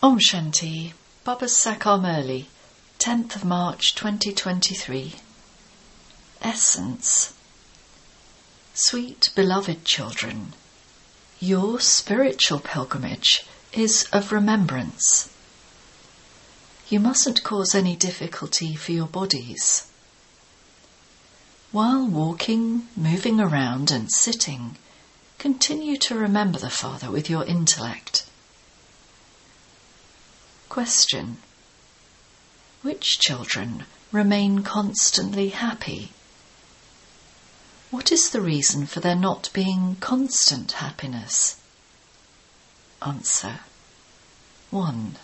Om Shanti, Baba Sakar Murli, 10th of March 2023. Essence. Sweet beloved children, your spiritual pilgrimage is of remembrance. You mustn't cause any difficulty for your bodies. While walking, moving around, and sitting, continue to remember the Father with your intellect. Question Which children remain constantly happy? What is the reason for there not being constant happiness? Answer 1.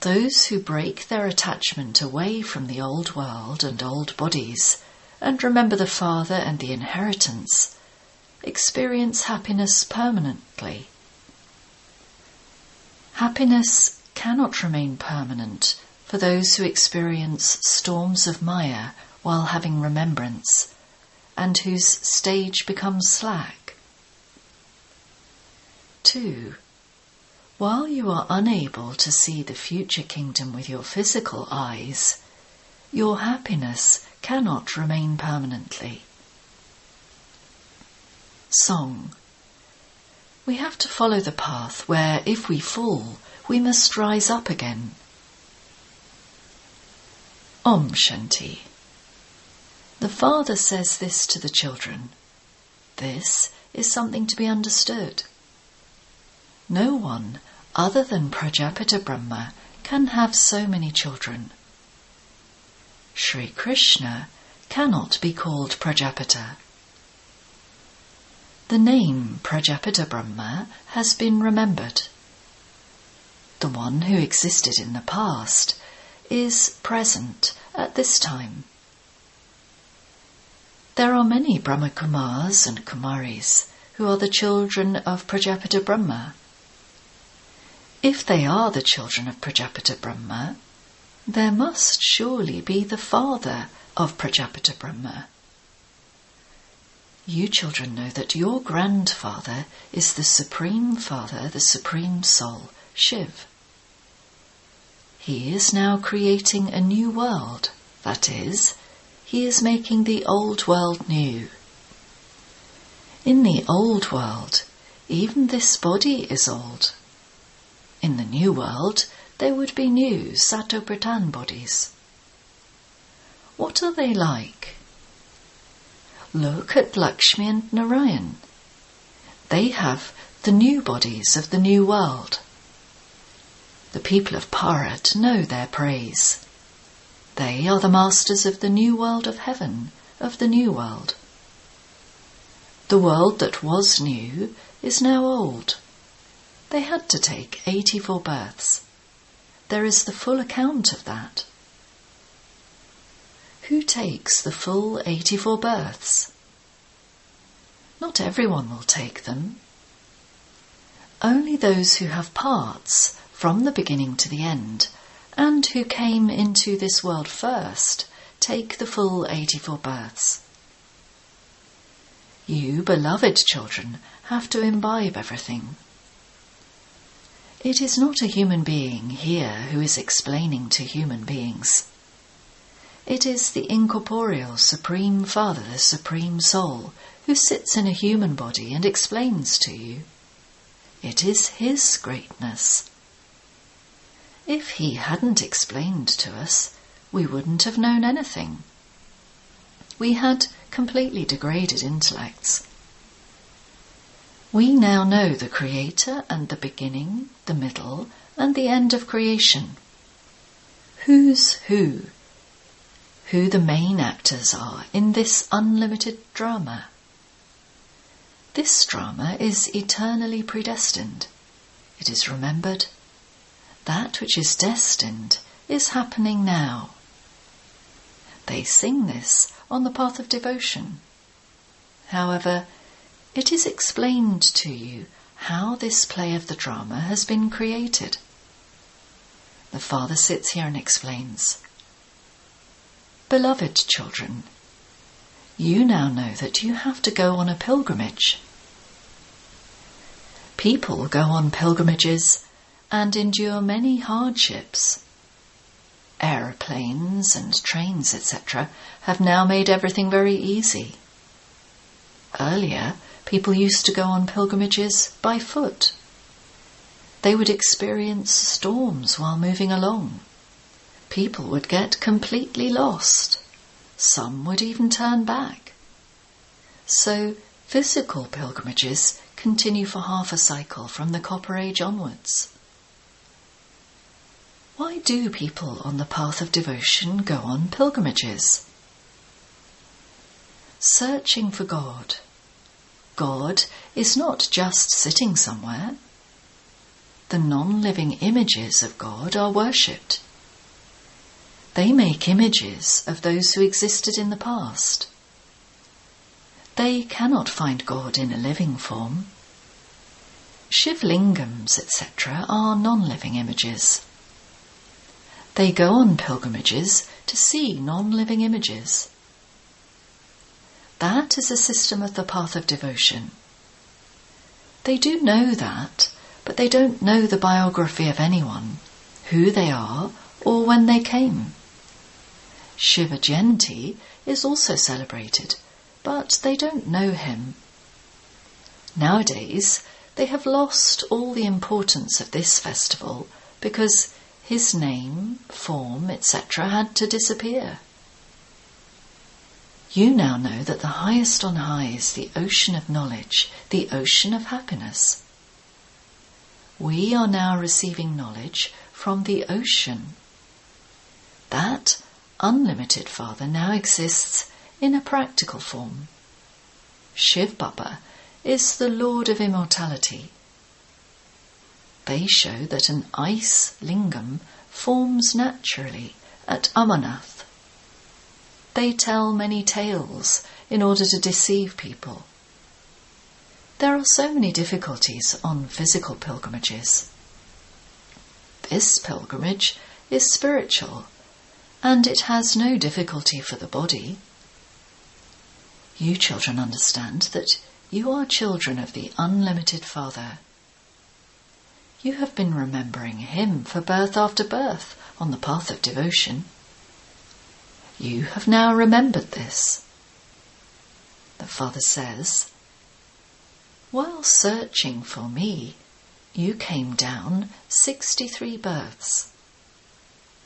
Those who break their attachment away from the old world and old bodies and remember the Father and the inheritance experience happiness permanently. Happiness cannot remain permanent for those who experience storms of Maya while having remembrance and whose stage becomes slack. 2. While you are unable to see the future kingdom with your physical eyes, your happiness cannot remain permanently. Song We have to follow the path where, if we fall, we must rise up again. Om Shanti. The Father says this to the children. This is something to be understood. No one other than Prajapita Brahma can have so many children. Sri Krishna cannot be called Prajapita. The name Prajapita Brahma has been remembered. The one who existed in the past is present at this time. There are many Brahma Kumars and Kumaris who are the children of Prajapita Brahma. If they are the children of Prajapita Brahma, there must surely be the father of Prajapita Brahma. You children know that your grandfather is the Supreme Father, the Supreme Soul, Shiv. He is now creating a new world, that is, he is making the old world new. In the old world, even this body is old. In the new world, there would be new Satopradhan bodies. What are they like? Look at Lakshmi and Narayan. They have the new bodies of the new world. The people of Bharat know their praise. They are the masters of the new world of heaven, of the new world. The world that was new is now old. They had to take 84 births. There is the full account of that. Who takes the full 84 births? Not everyone will take them. Only those who have parts from the beginning to the end and who came into this world first take the full 84 births. You, beloved children, have to imbibe everything. It is not a human being here who is explaining to human beings. It is the incorporeal Supreme Father, the Supreme Soul, who sits in a human body and explains to you. It is His greatness. If he hadn't explained to us, we wouldn't have known anything. We had completely degraded intellects. We now know the Creator and the beginning, the middle, and the end of creation. Who's who? Who the main actors are in this unlimited drama. This drama is eternally predestined. It is remembered that which is destined is happening now. They sing this on the path of devotion. However, it is explained to you how this play of the drama has been created. The father sits here and explains. Beloved children, you now know that you have to go on a pilgrimage. People go on pilgrimages and endure many hardships. Aeroplanes and trains, etc., have now made everything very easy. Earlier, people used to go on pilgrimages by foot. They would experience storms while moving along. People would get completely lost. Some would even turn back. So, physical pilgrimages continue for half a cycle from the Copper Age onwards. Why do people on the path of devotion go on pilgrimages? Searching for God. God is not just sitting somewhere. The non living images of God are worshipped. They make images of those who existed in the past. They cannot find God in a living form. Shivlingams, etc., are non living images. They go on pilgrimages to see non living images. That is a system of the path of devotion. They do know that, but they don't know the biography of anyone, who they are, or when they came. Shiva Jayanti is also celebrated, but they don't know him. Nowadays, they have lost all the importance of this festival because his name, form, etc. had to disappear. You now know that the highest on high is the ocean of knowledge, the ocean of happiness. We are now receiving knowledge from the ocean. That unlimited Father now exists in a practical form. Shiv Baba is the Lord of immortality. They show that an ice lingam forms naturally at Amarnath. They tell many tales in order to deceive people. There are so many difficulties on physical pilgrimages. This pilgrimage is spiritual and it has no difficulty for the body. You children understand that you are children of the unlimited Father you have been remembering him for birth after birth on the path of devotion. You have now remembered this. The Father says, While searching for me, you came down 63 births.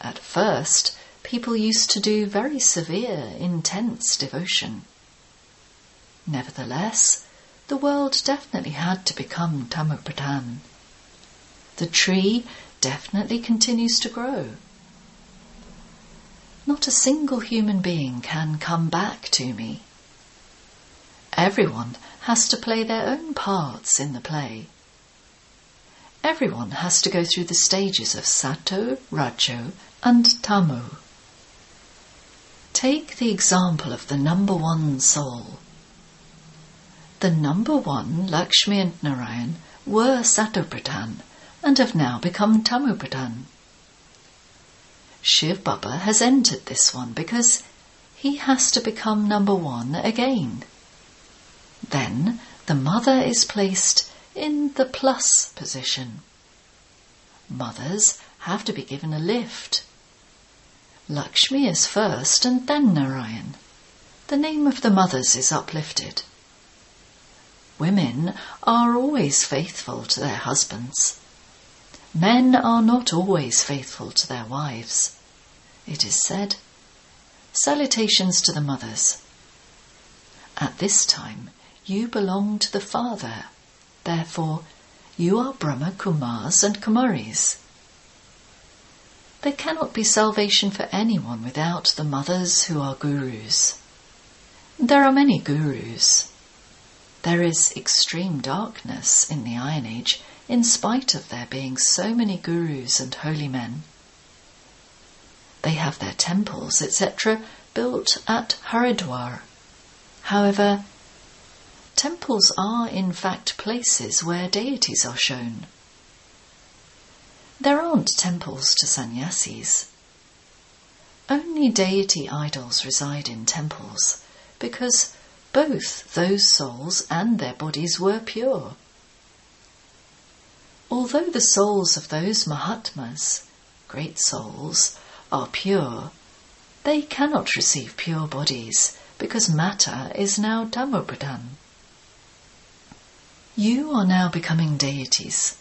At first, people used to do very severe, intense devotion. Nevertheless, the world definitely had to become Tamopradhan the tree definitely continues to grow. Not a single human being can come back to me. Everyone has to play their own parts in the play. Everyone has to go through the stages of Sato, Rajo, and Tamo. Take the example of the number one soul. The number one, Lakshmi and Narayan, were Satopradhan and have now become Tamopradhan. Shiv Baba has entered this one because he has to become number one again. Then the mother is placed in the plus position. Mothers have to be given a lift. Lakshmi is first and then Narayan. The name of the mothers is uplifted. Women are always faithful to their husbands. Men are not always faithful to their wives. It is said, Salutations to the mothers. At this time, you belong to the Father. Therefore, you are Brahma Kumars and Kumaris. There cannot be salvation for anyone without the mothers who are gurus. There are many gurus. There is extreme darkness in the Iron Age in spite of there being so many gurus and holy men. They have their temples, etc., built at Haridwar. However, temples are in fact places where deities are shown. There aren't temples to sannyasis. Only deity idols reside in temples because both those souls and their bodies were pure. Although the souls of those Mahatmas, great souls, are pure, they cannot receive pure bodies because matter is now Tamopradhan. You are now becoming deities.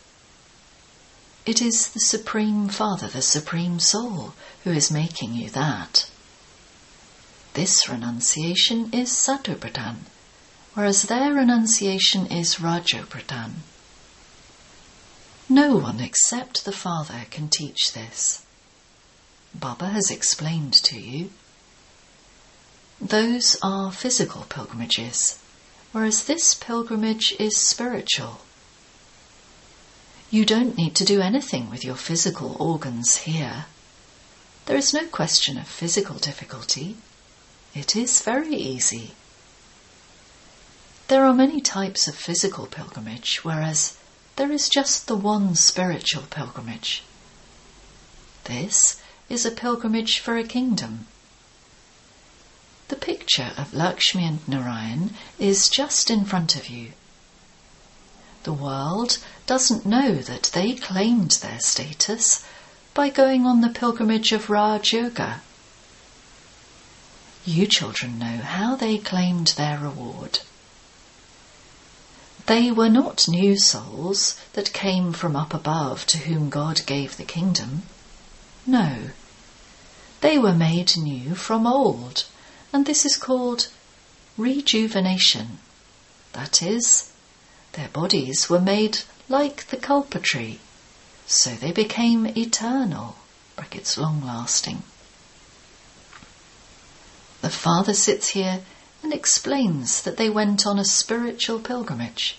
It is the Supreme Father, the Supreme Soul, who is making you that. This renunciation is Satopradhan, whereas their renunciation is Rajopradhan. No one except the Father can teach this. Baba has explained to you. Those are physical pilgrimages, whereas this pilgrimage is spiritual. You don't need to do anything with your physical organs here. There is no question of physical difficulty. It is very easy. There are many types of physical pilgrimage, whereas there is just the one spiritual pilgrimage. This is a pilgrimage for a kingdom. The picture of Lakshmi and Narayan is just in front of you. The world doesn't know that they claimed their status by going on the pilgrimage of Raj Yoga. You children know how they claimed their reward. They were not new souls that came from up above to whom God gave the kingdom. No. They were made new from old, and this is called rejuvenation. That is, their bodies were made like the kalpa tree, so they became eternal, brackets long lasting. The Father sits here and explains that they went on a spiritual pilgrimage.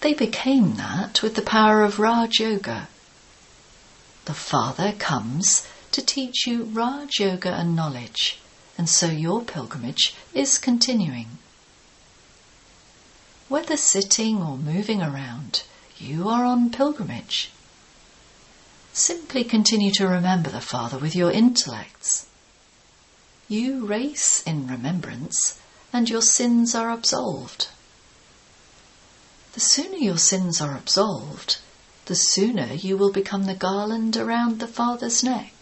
They became that with the power of Raj Yoga. The Father comes to teach you Raj Yoga and knowledge, and so your pilgrimage is continuing. Whether sitting or moving around, you are on pilgrimage. Simply continue to remember the Father with your intellects. You race in remembrance, and your sins are absolved. The sooner your sins are absolved, the sooner you will become the garland around the Father's neck.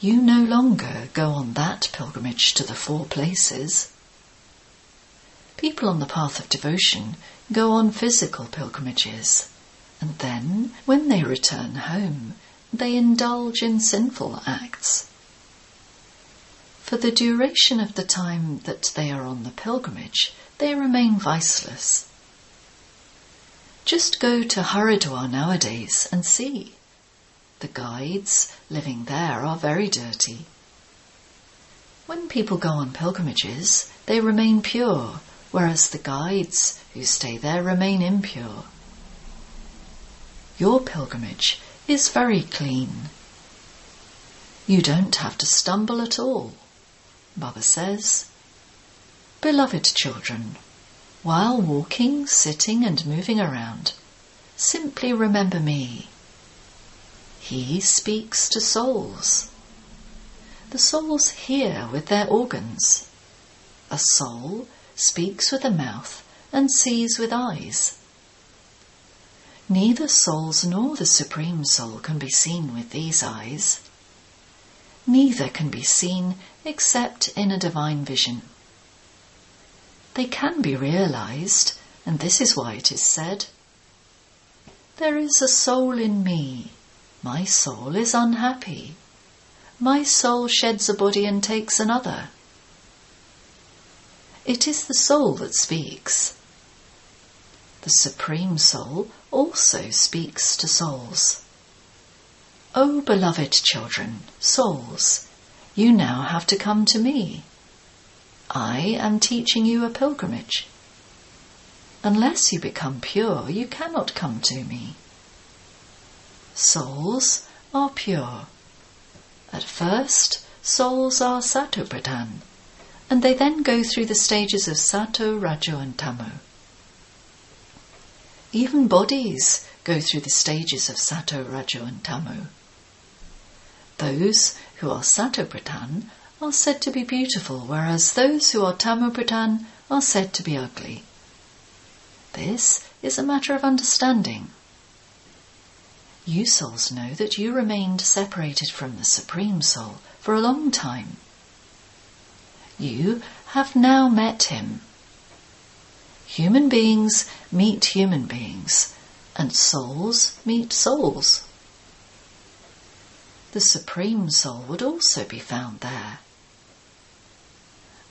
You no longer go on that pilgrimage to the four places. People on the path of devotion go on physical pilgrimages, and then, when they return home, they indulge in sinful acts. For the duration of the time that they are on the pilgrimage, they remain viceless. Just go to Haridwar nowadays and see. The guides living there are very dirty. When people go on pilgrimages, they remain pure whereas the guides who stay there remain impure. Your pilgrimage is very clean. You don't have to stumble at all. Baba says, Beloved children, while walking, sitting, and moving around, simply remember me. He speaks to souls. The souls hear with their organs. A soul speaks with a mouth, and sees with eyes. Neither souls nor the Supreme Soul can be seen with these eyes. Neither can be seen except in a divine vision. They can be realized, and this is why it is said, There is a soul in me. My soul is unhappy. My soul sheds a body and takes another. It is the soul that speaks. The Supreme Soul also speaks to souls. O beloved children, souls, you now have to come to me. I am teaching you a pilgrimage. Unless you become pure, you cannot come to me. Souls are pure. At first, souls are satopradhan, and they then go through the stages of Sato, Rajo, and Tamo. Even bodies go through the stages of Sato, Rajo, and Tamo. Those who are Sato Pradhan are said to be beautiful, whereas those who are Tamo Pradhan are said to be ugly. This is a matter of understanding. You souls know that you remained separated from the Supreme Soul for a long time. You have now met him. Human beings meet human beings, and souls meet souls. The Supreme Soul would also be found there.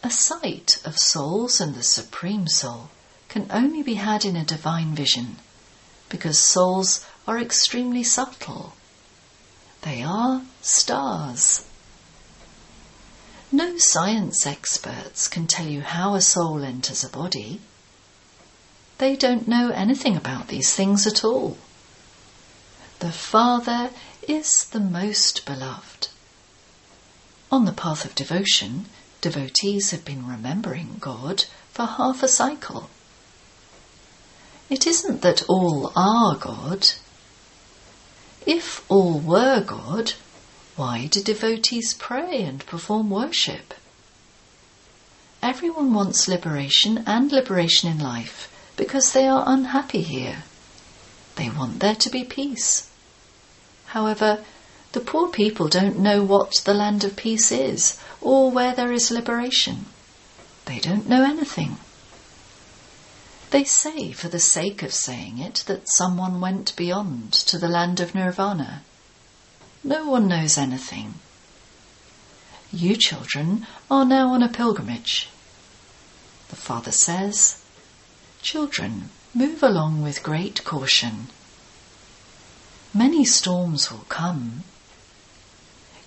A sight of souls and the Supreme Soul can only be had in a divine vision because souls are extremely subtle. They are stars. No science experts can tell you how a soul enters a body. They don't know anything about these things at all. The Father is the most beloved. On the path of devotion, devotees have been remembering God for half a cycle. It isn't that all are God. If all were God, why do devotees pray and perform worship? Everyone wants liberation and liberation in life because they are unhappy here. They want there to be peace. However, the poor people don't know what the land of peace is or where there is liberation. They don't know anything. They say, for the sake of saying it, that someone went beyond to the land of nirvana. No one knows anything. You children are now on a pilgrimage. The father says, Children, move along with great caution. Many storms will come.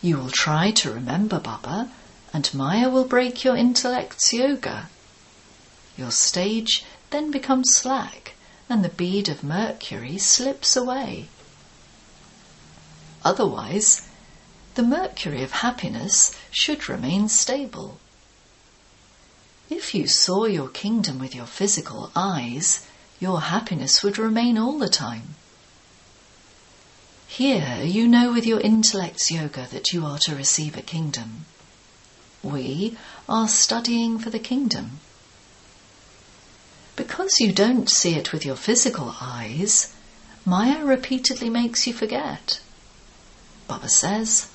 You will try to remember Baba, and Maya will break your intellect's yoga. Your stage then becomes slack, and the bead of mercury slips away. Otherwise, the mercury of happiness should remain stable. If you saw your kingdom with your physical eyes, your happiness would remain all the time. Here you know with your intellect's yoga that you are to receive a kingdom. We are studying for the kingdom. Because you don't see it with your physical eyes, Maya repeatedly makes you forget. Baba says,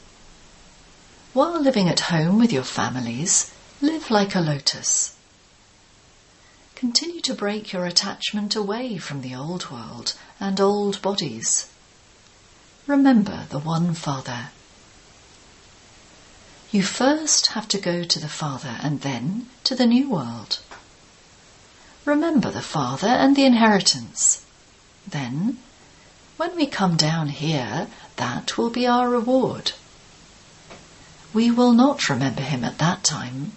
While living at home with your families, live like a lotus. Continue to break your attachment away from the old world and old bodies. Remember the one Father. You first have to go to the Father and then to the new world. Remember the Father and the inheritance. Then, when we come down here, that will be our reward. We will not remember him at that time.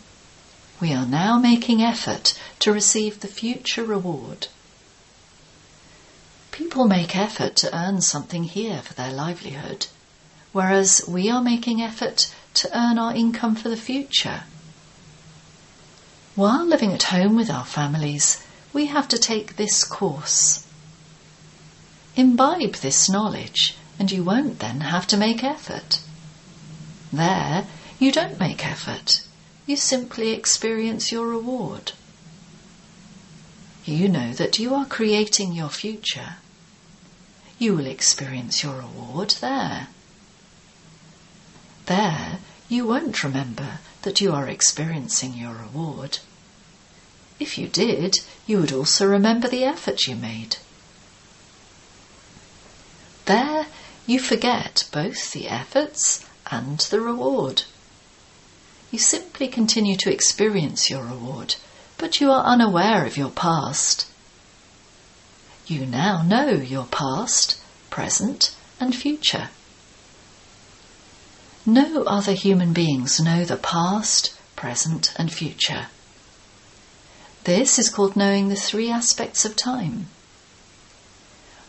We are now making effort to receive the future reward. People make effort to earn something here for their livelihood, whereas we are making effort to earn our income for the future. While living at home with our families, we have to take this course. Imbibe this knowledge, and you won't then have to make effort. There, you don't make effort, you simply experience your reward. You know that you are creating your future. You will experience your reward there. There, you won't remember that you are experiencing your reward. If you did, you would also remember the effort you made. There, you forget both the efforts and the reward. You simply continue to experience your reward, but you are unaware of your past. You now know your past, present, and future. No other human beings know the past, present, and future. This is called knowing the three aspects of time.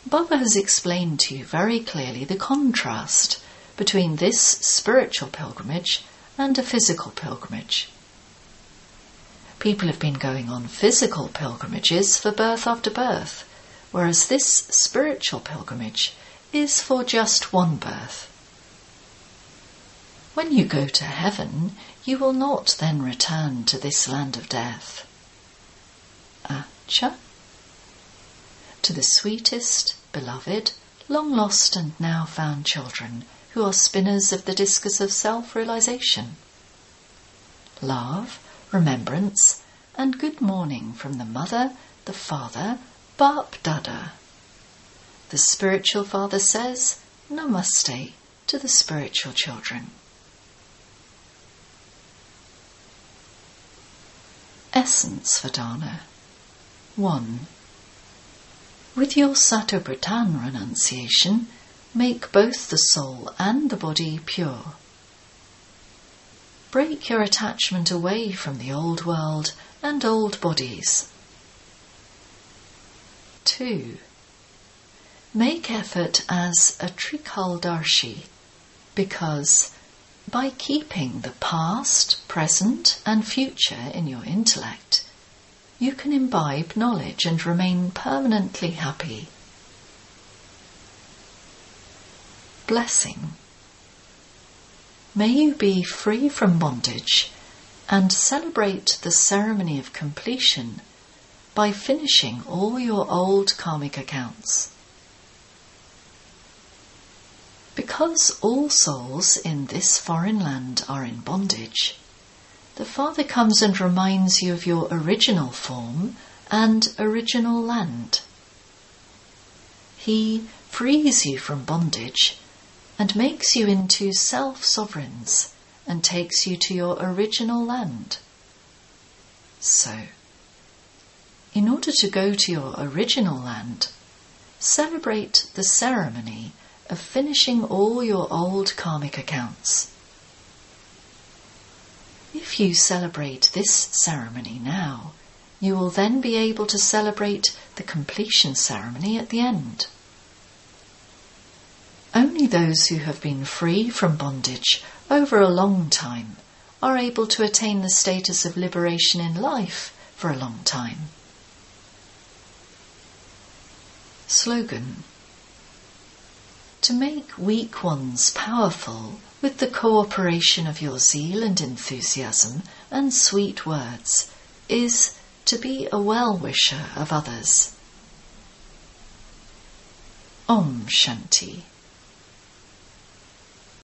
Baba has explained to you very clearly the contrast between this spiritual pilgrimage and a physical pilgrimage. People have been going on physical pilgrimages for birth after birth, whereas this spiritual pilgrimage is for just one birth. When you go to heaven, you will not then return to this land of death. Acha. To the sweetest, beloved, long lost and now found children who are spinners of the discus of self realization. Love, remembrance, and good morning from the mother, the father, Bap Dada. The spiritual father says, Namaste to the spiritual children. Essence Vedana 1. With your Satopradhan renunciation, make both the soul and the body pure. Break your attachment away from the old world and old bodies. 2. Make effort as a Trikaldarshi because by keeping the past, present, and future in your intellect, you can imbibe knowledge and remain permanently happy. Blessing. May you be free from bondage and celebrate the ceremony of completion by finishing all your old karmic accounts. Because all souls in this foreign land are in bondage, the Father comes and reminds you of your original form and original land. He frees you from bondage and makes you into self sovereigns and takes you to your original land. So, in order to go to your original land, celebrate the ceremony of finishing all your old karmic accounts. If you celebrate this ceremony now, you will then be able to celebrate the completion ceremony at the end. Only those who have been free from bondage over a long time are able to attain the status of liberation in life for a long time. Slogan To make weak ones powerful with the cooperation of your zeal and enthusiasm and sweet words is to be a well wisher of others. Om Shanti.